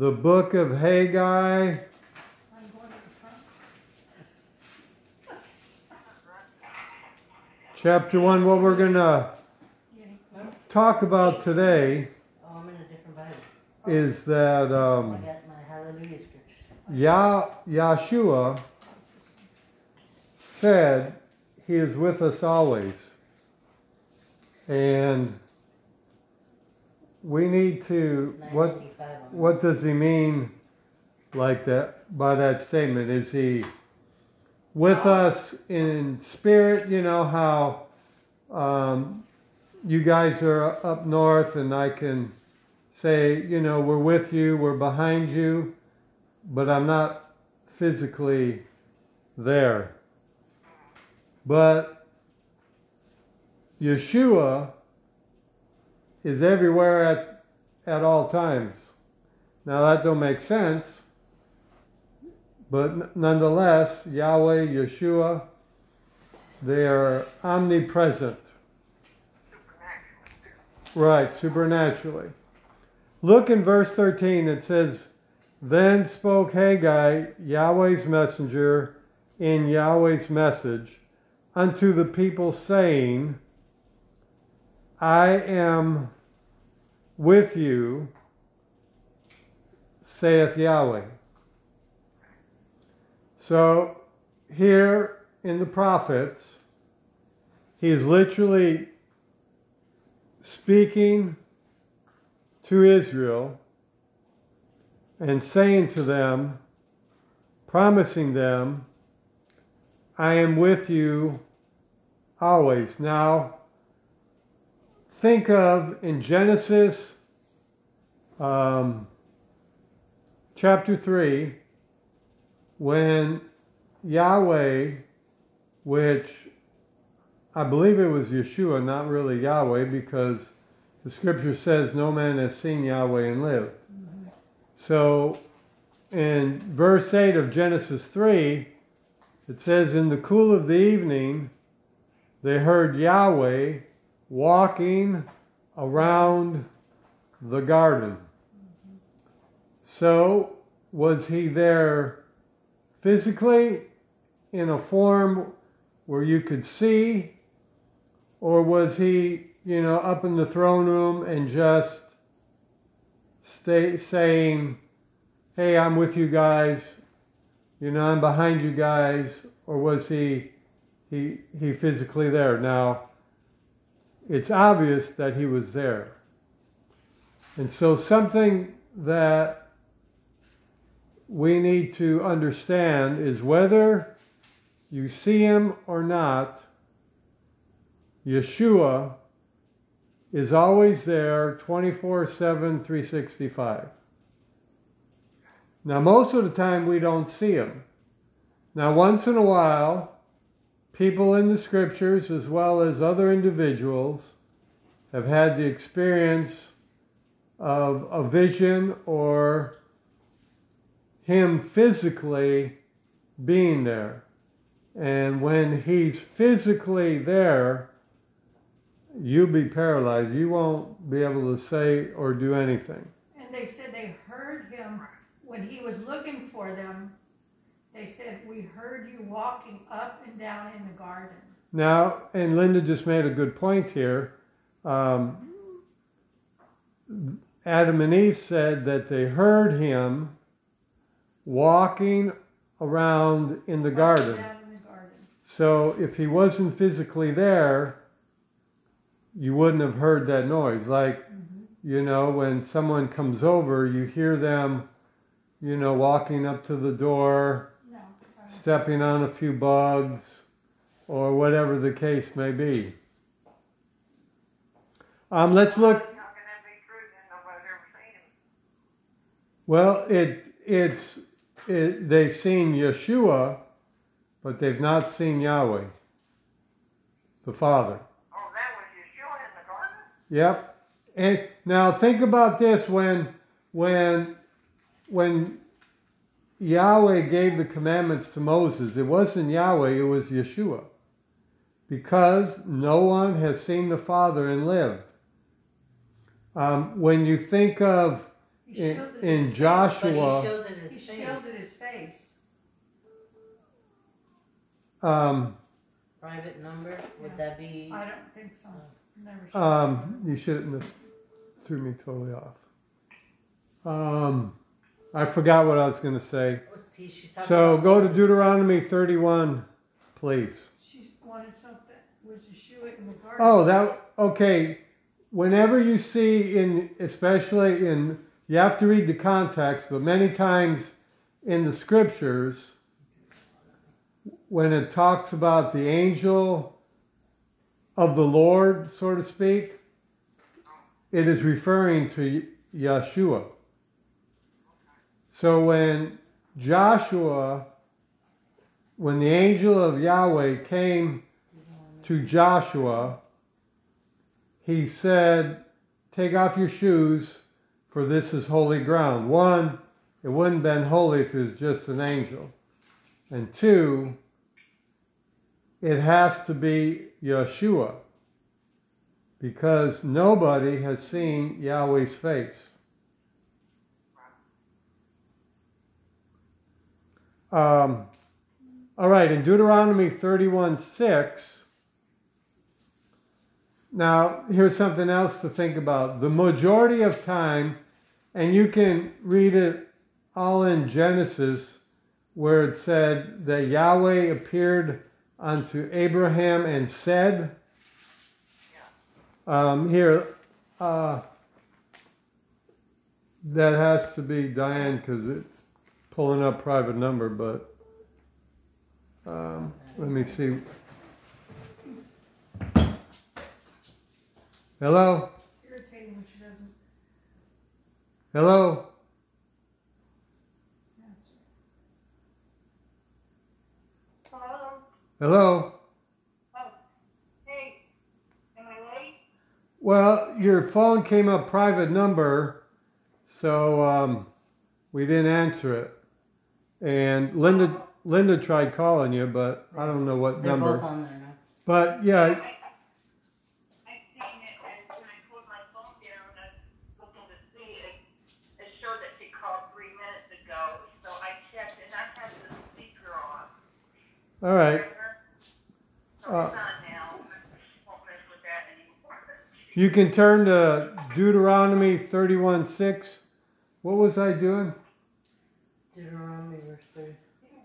the book of Haggai. I'm going to the front. Chapter 1, what we're going to talk about today Oh, I'm in a different Bible. is that um, got my Halleluyah scriptures. Yah, Yahshua said he is with us always. And we need to, what, 995 on it. what does he mean like that, by that statement? Is he with us in spirit? You know how um, you guys are up north and I can say, you know, we're with you, we're behind you, but I'm not physically there. But Yeshua is everywhere at, at all times. Now that don't make sense, but nonetheless, Yahweh, Yeshua, they are omnipresent. Right, supernaturally. Look in verse 13, it says, Then spoke Haggai, Yahweh's messenger, in Yahweh's message, unto the people, saying, I am with you, saith Yahweh. So here in the prophets, he is literally speaking to Israel and saying to them, promising them, I am with you always. Now, think of in Genesis um, chapter 3 when Yahweh, which I believe it was Yeshua, not really Yahweh, because the scripture says no man has seen Yahweh and lived. So in verse 8 of Genesis 3, it says, In the cool of the evening, they heard Yahweh walking around the garden. So, was he there physically in a form where you could see, or was he, you know, up in the throne room and just stay saying, "Hey, I'm with you guys," you know, I'm behind you guys, or was he, he, he physically there? Now, it's obvious that he was there, and so something that we need to understand is whether you see him or not, Yeshua is always there 24 7, 365. Now, most of the time we don't see him. Now, once in a while, people in the scriptures, as well as other individuals, have had the experience of a vision or him physically being there. And when he's physically there, you'll be paralyzed. You won't be able to say or do anything. And they said they heard him when he was looking for them. They said, We heard you walking up and down in the garden. Now, and Linda just made a good point here. Um, Adam and Eve said that they heard him walking around in the garden. In the garden. So if he wasn't physically there, you wouldn't have heard that noise. Like, you know, when someone comes over, you hear them, you know, walking up to the door, stepping on a few bugs, or whatever the case may be. Um, let's look. How can that be true then nobody's ever seen him? Well, it it's it, they've seen Yeshua, but they've not seen Yahweh, the Father. Oh, that was Yeshua in the garden? Yep. And now think about this when when when Yahweh gave the commandments to Moses, it wasn't Yahweh, it was Yeshua. Because no one has seen the Father and lived. Um, when you think of He in, in his face. He Joshua, shielded He his face. shielded his face. um, Private number, would Yeah. that be? I don't think so. Never um, you shouldn't have threw me totally off. Um, I forgot what I was going to say. What's he, she's talking So go to Deuteronomy 31, please. She wanted something, was Yeshua in the garden? Oh, that okay. Whenever you see in, especially in, you have to read the context, but many times in the scriptures, when it talks about the angel of the Lord, so to speak, it is referring to Yeshua. So when Joshua, when the angel of Yahweh came to Joshua, he said, Take off your shoes, for this is holy ground. One, it wouldn't have been holy if it was just an angel. And two, it has to be Yeshua, because nobody has seen Yahweh's face. Um, all right, in Deuteronomy 31 6, now, here's something else to think about. The majority of time, and you can read it all in Genesis, where it said that Yahweh appeared unto Abraham and said, um, here, uh, that has to be Diane because it's pulling up private number, but um, let me see. Hello? It's irritating when she doesn't Hello? Hello? Hello? Oh, hey, am I late? Well, your phone came up private number, so um, we didn't answer it. And Linda Linda tried calling you, but I don't know what They're number. both on there now. But yeah, I, I seen it, and when I put my phone down, I was looking to see it. It showed that she called three minutes ago, so I checked, and I had the speaker on. all right. So Uh, it's on now. Won't mess with that anymore. You can turn to Deuteronomy 31 6. What was I doing? Deuteronomy verse 30,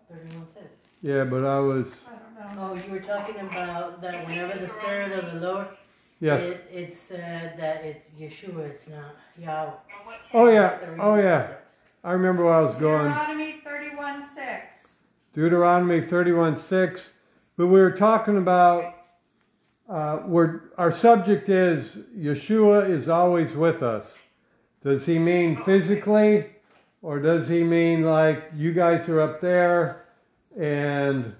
31 says. Yeah, but I was. I don't know. Oh, you were talking about that whenever the Spirit of the Lord, Yes. it, it said that it's Yeshua, it's not Yahweh. Oh, yeah. Oh, yeah. I remember where I was going. Deuteronomy thirty-one six. Deuteronomy 31 6. But we were talking about, uh, we're, our subject is Yeshua is always with us. Does he mean physically, or does he mean like you guys are up there and,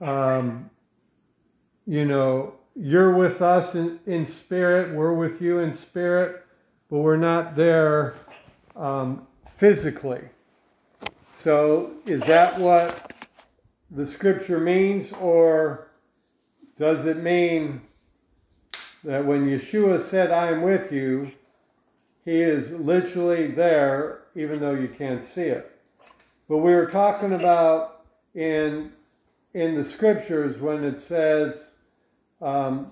um, you know, you're with us in, in spirit, we're with you in spirit, but we're not there um, physically? So is that what the scripture means, or does it mean that when Yeshua said, I am with you, he is literally there, even though you can't see it? But we were talking about in in the scriptures when it says um,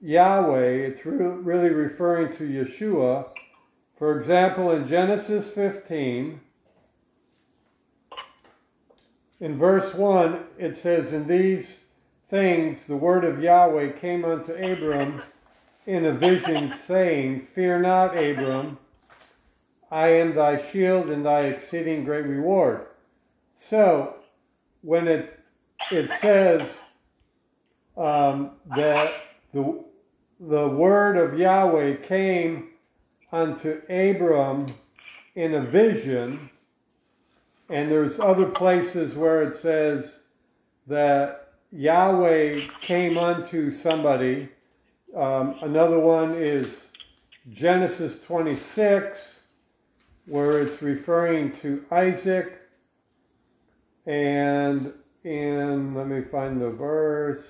Yahweh, it's re- really referring to Yeshua. For example, in Genesis 15, in verse 1, it says, In these things the word of Yahweh came unto Abram in a vision, saying, Fear not, Abram, I am thy shield and thy exceeding great reward. So, when it, it says um, that the, the word of Yahweh came unto Abram in a vision, and there's other places where it says that Yahweh came unto somebody. Um, another one is Genesis 26, where it's referring to Isaac. And in, let me find the verse.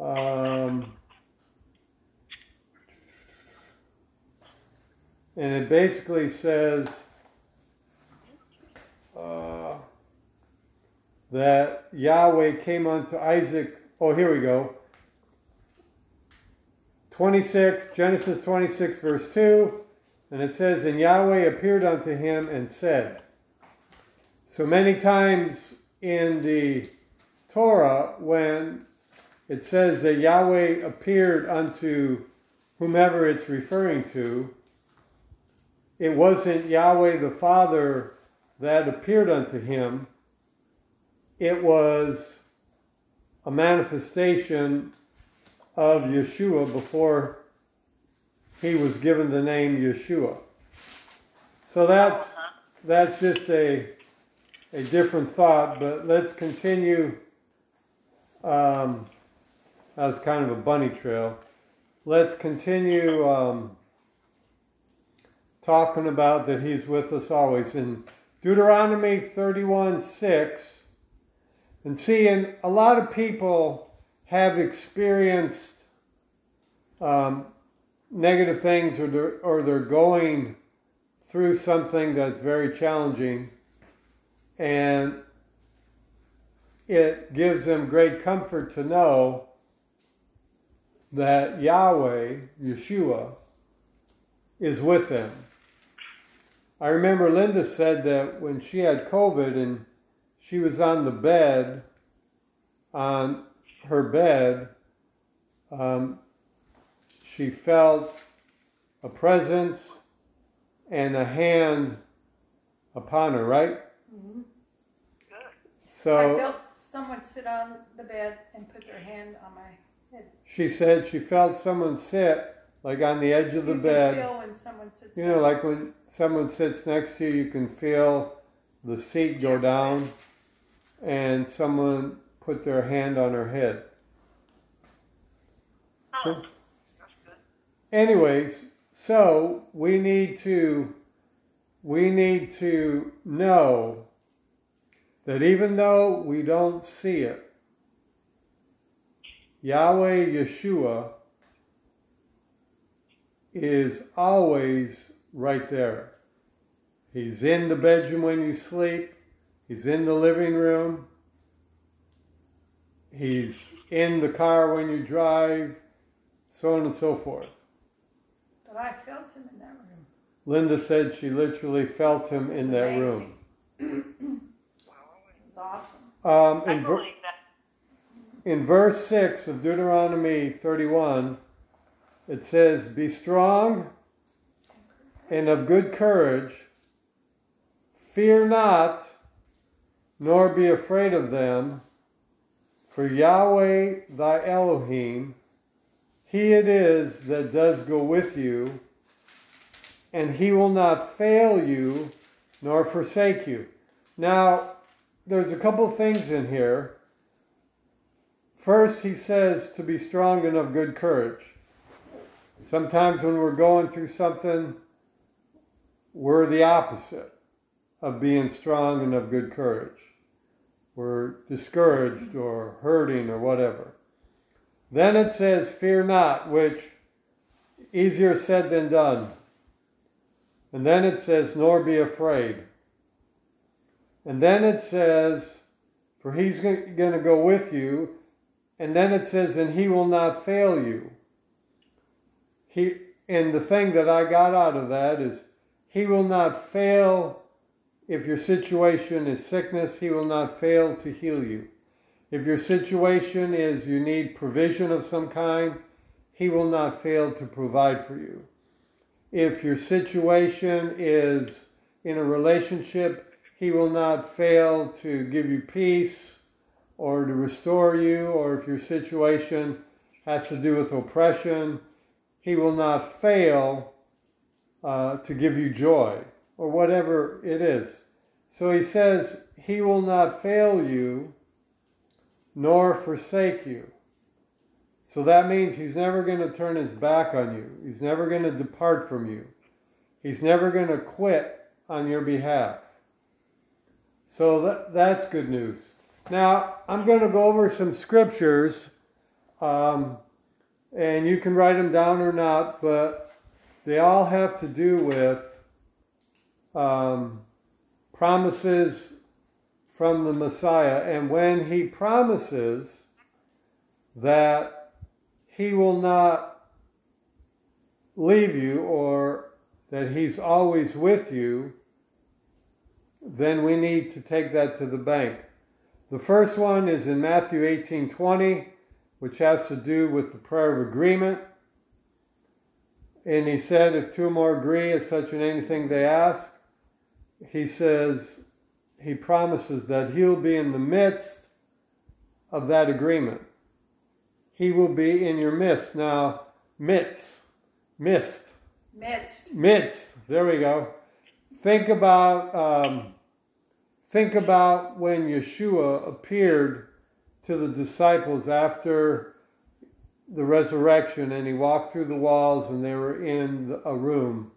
Um, and it basically says uh, that Yahweh came unto Isaac. Oh, here we go. 26, Genesis 26, verse 2, and it says, And Yahweh appeared unto him and said, So many times in the Torah, when it says that Yahweh appeared unto whomever it's referring to, it wasn't Yahweh the Father that appeared unto him, it was a manifestation of Yeshua before he was given the name Yeshua. So that's uh-huh. that's just a a different thought, but let's continue. Um, that was kind of a bunny trail. Let's continue um, talking about that He's with us always in Deuteronomy 31 6. And seeing a lot of people have experienced um, negative things or they're, or they're going through something that's very challenging and it gives them great comfort to know that Yahweh, Yeshua, is with them. I remember Linda said that when she had COVID and she was on the bed, on her bed, um, she felt a presence and a hand upon her, right? Mhm. So I felt someone sit on the bed and put their hand on my head. she said she felt someone sit like on the edge of the you bed. can feel when someone sits. You know, down. like when someone sits next to you, you can feel the seat go down and someone put their hand on her head. Oh, that's good. Anyways, so we need to we need to know that even though we don't see it, Yahweh Yeshua is always right there. He's in the bedroom when you sleep. He's in the living room. He's in the car when you drive, so on and so forth. But I felt him. Linda said she literally felt him in that amazing. room. Wow. It awesome. Um, I in, ver- believe that. in verse 6 of Deuteronomy 31, it says, Be strong and of good courage, fear not, nor be afraid of them, for Yahweh thy Elohim, he it is that does go with you, and he will not fail you nor forsake you. Now, there's a couple things in here. First, he says to be strong and of good courage. Sometimes when we're going through something, we're the opposite of being strong and of good courage. We're discouraged or hurting or whatever. Then it says, Fear not, which easier said than done. And then it says, Nor be afraid. And then it says, For he's going to go with you. And then it says, And he will not fail you. He, and the thing that I got out of that is, He will not fail if your situation is sickness, He will not fail to heal you. If your situation is you need provision of some kind, He will not fail to provide for you. If your situation is in a relationship, He will not fail to give you peace or to restore you, or if your situation has to do with oppression, He will not fail uh, to give you joy or whatever it is. So he says, He will not fail you nor forsake you. So that means He's never going to turn His back on you, He's never going to depart from you, He's never going to quit on your behalf. So that, that's good news. Now, I'm going to go over some scriptures, um, and you can write them down or not, but they all have to do with um, promises from the Messiah. And when he promises that he will not leave you or that he's always with you, then we need to take that to the bank. The first one is in Matthew 18 20, which has to do with the prayer of agreement. And he said, If two or more agree as such in anything they ask, he says, he promises that he'll be in the midst of that agreement. He will be in your midst. Now, midst, mist, Midst. midst. There we go. Think about um, think about when Yeshua appeared to the disciples after the resurrection, and he walked through the walls, and they were in a room,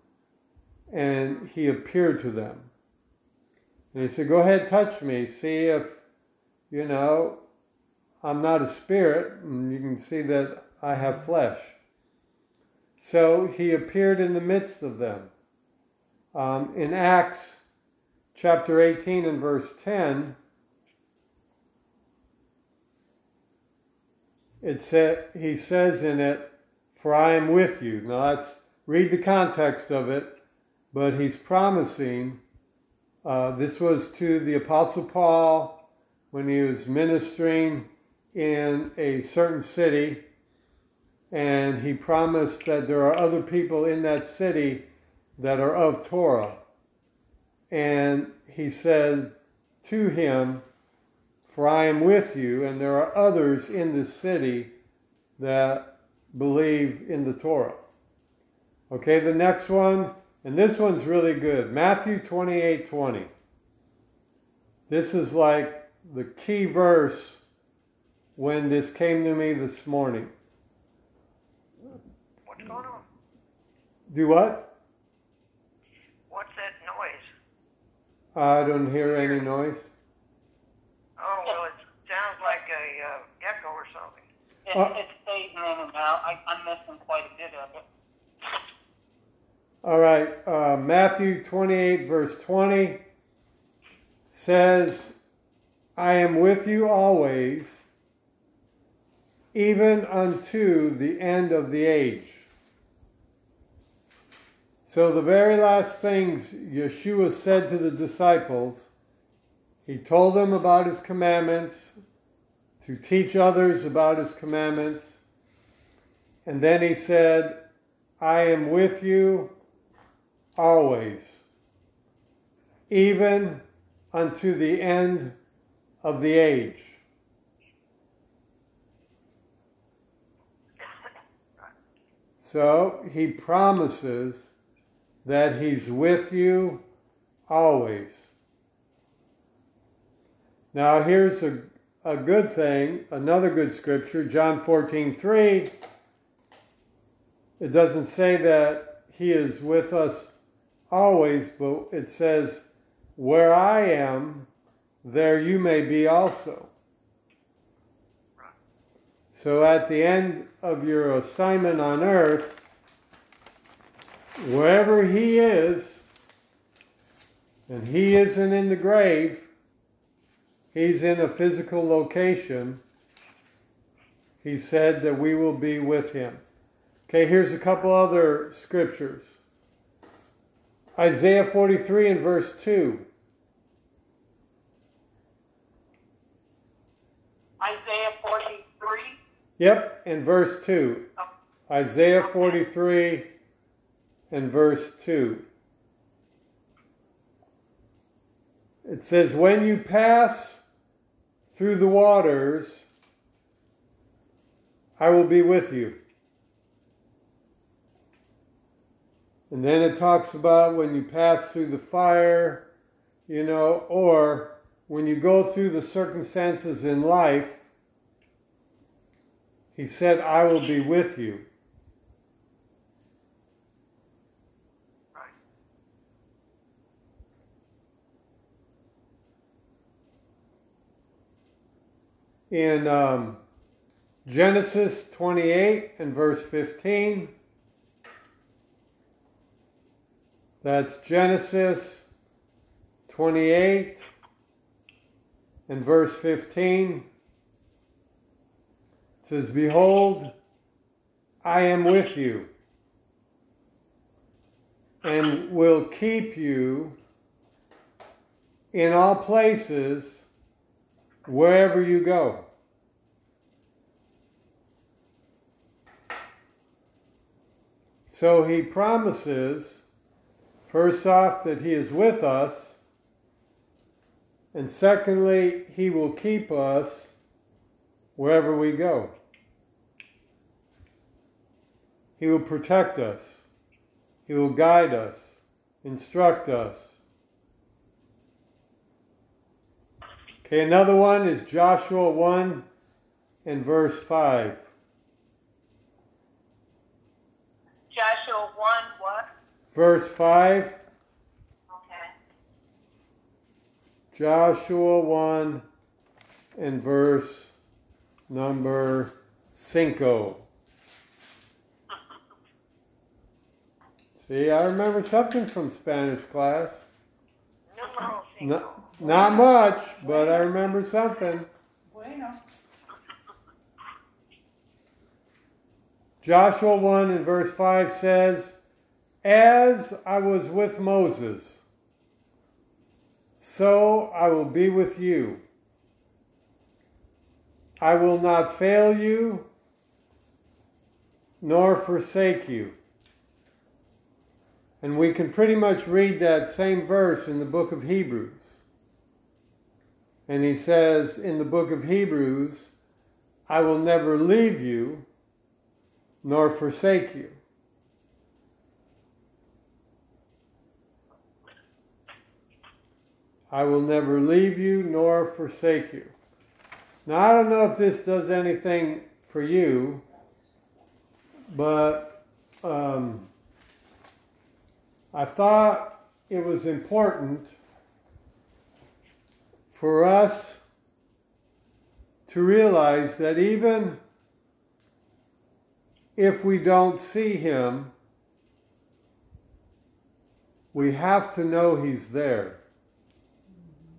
and he appeared to them. And he said, Go ahead, touch me. See if, you know, I'm not a spirit. And you can see that I have flesh. So he appeared in the midst of them. Um, in Acts chapter 18 and verse 10, it said, he says in it, For I am with you. Now let's read the context of it, but he's promising uh, this was to the Apostle Paul when he was ministering in a certain city, and he promised that there are other people in that city that are of Torah. And he said to him, For I am with you, and there are others in this city that believe in the Torah. Okay, the next one and this one's really good. Matthew 28 20. This is like the key verse when this came to me this morning. What's going on? Do what? What's that noise? I don't hear any noise. Oh, well, it sounds like a uh, echo or something. It, Uh, it's fading in and out. I, I'm missing quite a bit of it. All right, uh, Matthew 28, verse 20 says, I am with you always, even unto the end of the age. So, the very last things Yeshua said to the disciples, he told them about his commandments, to teach others about his commandments, and then he said, I am with you always, even unto the end of the age. So he promises that he's with you always. Now here's a, a good thing, another good scripture, John 14, 3. It doesn't say that he is with us always, but it says, Where I am, there you may be also. So at the end of your assignment on earth, wherever he is, and he isn't in the grave, he's in a physical location, he said that we will be with him. Okay, here's a couple other scriptures. Isaiah 43 and verse 2. Isaiah 43. Yep, and verse 2. Isaiah 43 and verse 2. It says, When you pass through the waters, I will be with you. And then it talks about when you pass through the fire, you know, or when you go through the circumstances in life, he said, I will be with you. In um, Genesis 28 and verse 15, That's Genesis 28 and verse 15. Says, Behold, I am with you and will keep you in all places wherever you go. So he promises, first off, that he is with us, and secondly, he will keep us wherever we go. He will protect us. He will guide us, instruct us. Okay, another one is Joshua 1 and verse 5. Joshua one, what? Verse 5, Okay. Joshua 1 and verse number 5. See, I remember something from Spanish class. Numero cinco. Not, not much, but I remember something. Bueno. Joshua 1 and verse 5 says, As I was with Moses, so I will be with you. I will not fail you nor forsake you. And we can pretty much read that same verse in the book of Hebrews. And he says in the book of Hebrews, I will never leave you nor forsake you. I will never leave you nor forsake you. Now, I don't know if this does anything for you, but um, I thought it was important for us to realize that even if we don't see him, we have to know he's there.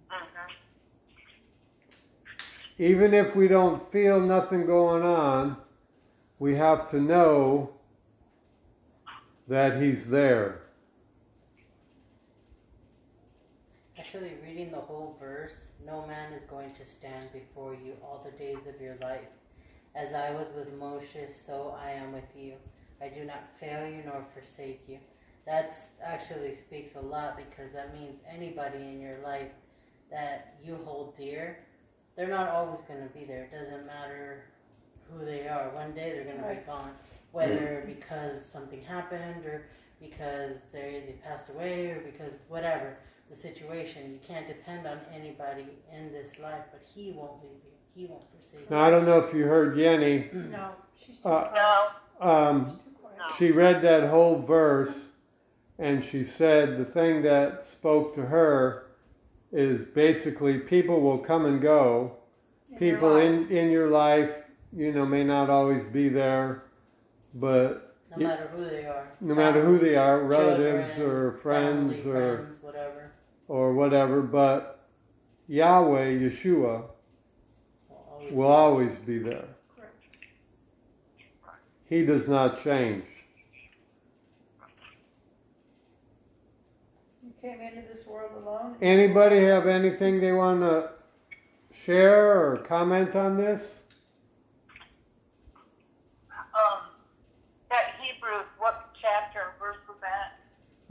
Mhm. Even if we don't feel nothing going on, we have to know that he's there. Actually, reading the whole verse, no man is going to stand before you all the days of your life. As I was with Moshe, so I am with you. I do not fail you nor forsake you. That's actually speaks a lot because that means anybody in your life that you hold dear, they're not always going to be there. It doesn't matter who they are. One day they're going to be gone, whether because something happened or because they they passed away or because whatever the situation. You can't depend on anybody in this life, but He won't leave you. He won't forsake you. Now, I don't know if you heard Yenny. No, she's too Uh, quiet. No, Um, She's too quiet. no. she read that whole verse and she said the thing that spoke to her is basically people will come and go. In People life. in, in your life, you know, may not always be there, but No matter who they are. no matter who they are, relatives Children, or friends family, or friends, whatever. Or whatever, but Yahweh, Yeshua, will always be there. He does not change. You came into this world alone. Anybody have anything they want to share or comment on this? Um, that Hebrews, what chapter and verse was that?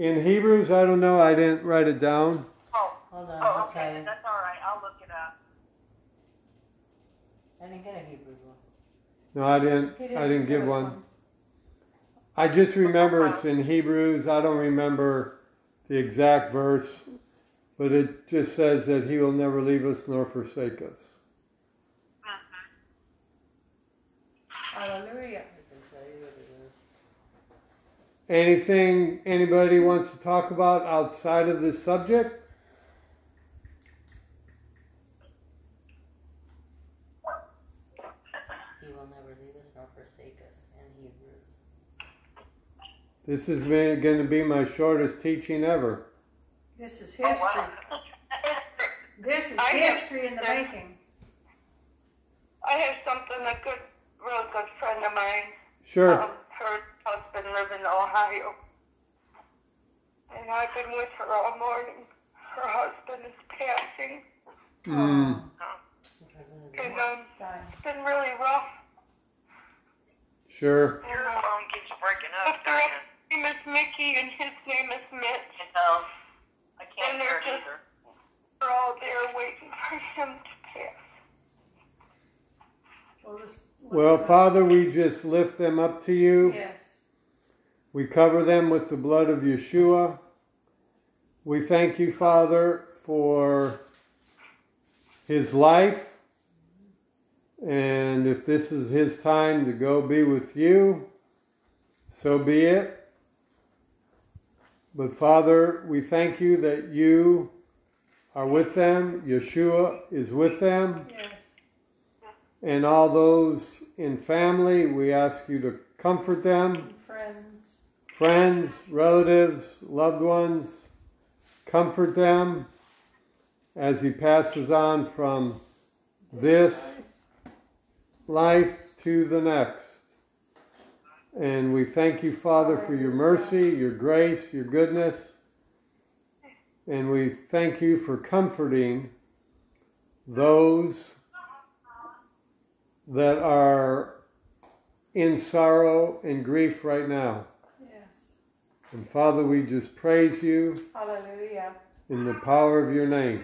In Hebrews, I don't know, I didn't write it down. Oh, Hold on, oh, I'll okay, that's all right. I'll look it up. I didn't get a Hebrew one. No, I didn't, He I didn't give us one. I just remember it's in Hebrews. I don't remember the exact verse, but it just says that he will never leave us nor forsake us. Hallelujah. I can tell you what it is. Anything anybody wants to talk about outside of this subject? He will never leave us nor forsake us in Hebrews. This is going to be my shortest teaching ever. This is Oh, history. wow. This is I have- history in the making. I have something, a good, real good friend of mine, Sure. um, her husband lives in Ohio. And I've been with her all morning. Her husband is passing, Mm, and um, it's been really rough. sure. Your phone keeps breaking up. But their name is Mickey, and his name is Mitch. No, I And they're just, they're all there waiting for him to pass. Well, Well, Father, we just lift them up to you. Yes. We cover them with the blood of Yeshua. We thank you, Father, for his life. And if this is his time to go be with you, so be it. But Father, we thank you that you are with them. Yeshua is with them. Yes. And all those in family, we ask you to comfort them friends. relatives, loved ones, comfort them as he passes on from this life to the next. And we thank you, Father, for your mercy, your grace, your goodness. And we thank you for comforting those that are in sorrow and grief right now. And Father, we just praise you Hallelujah. in the power of your name.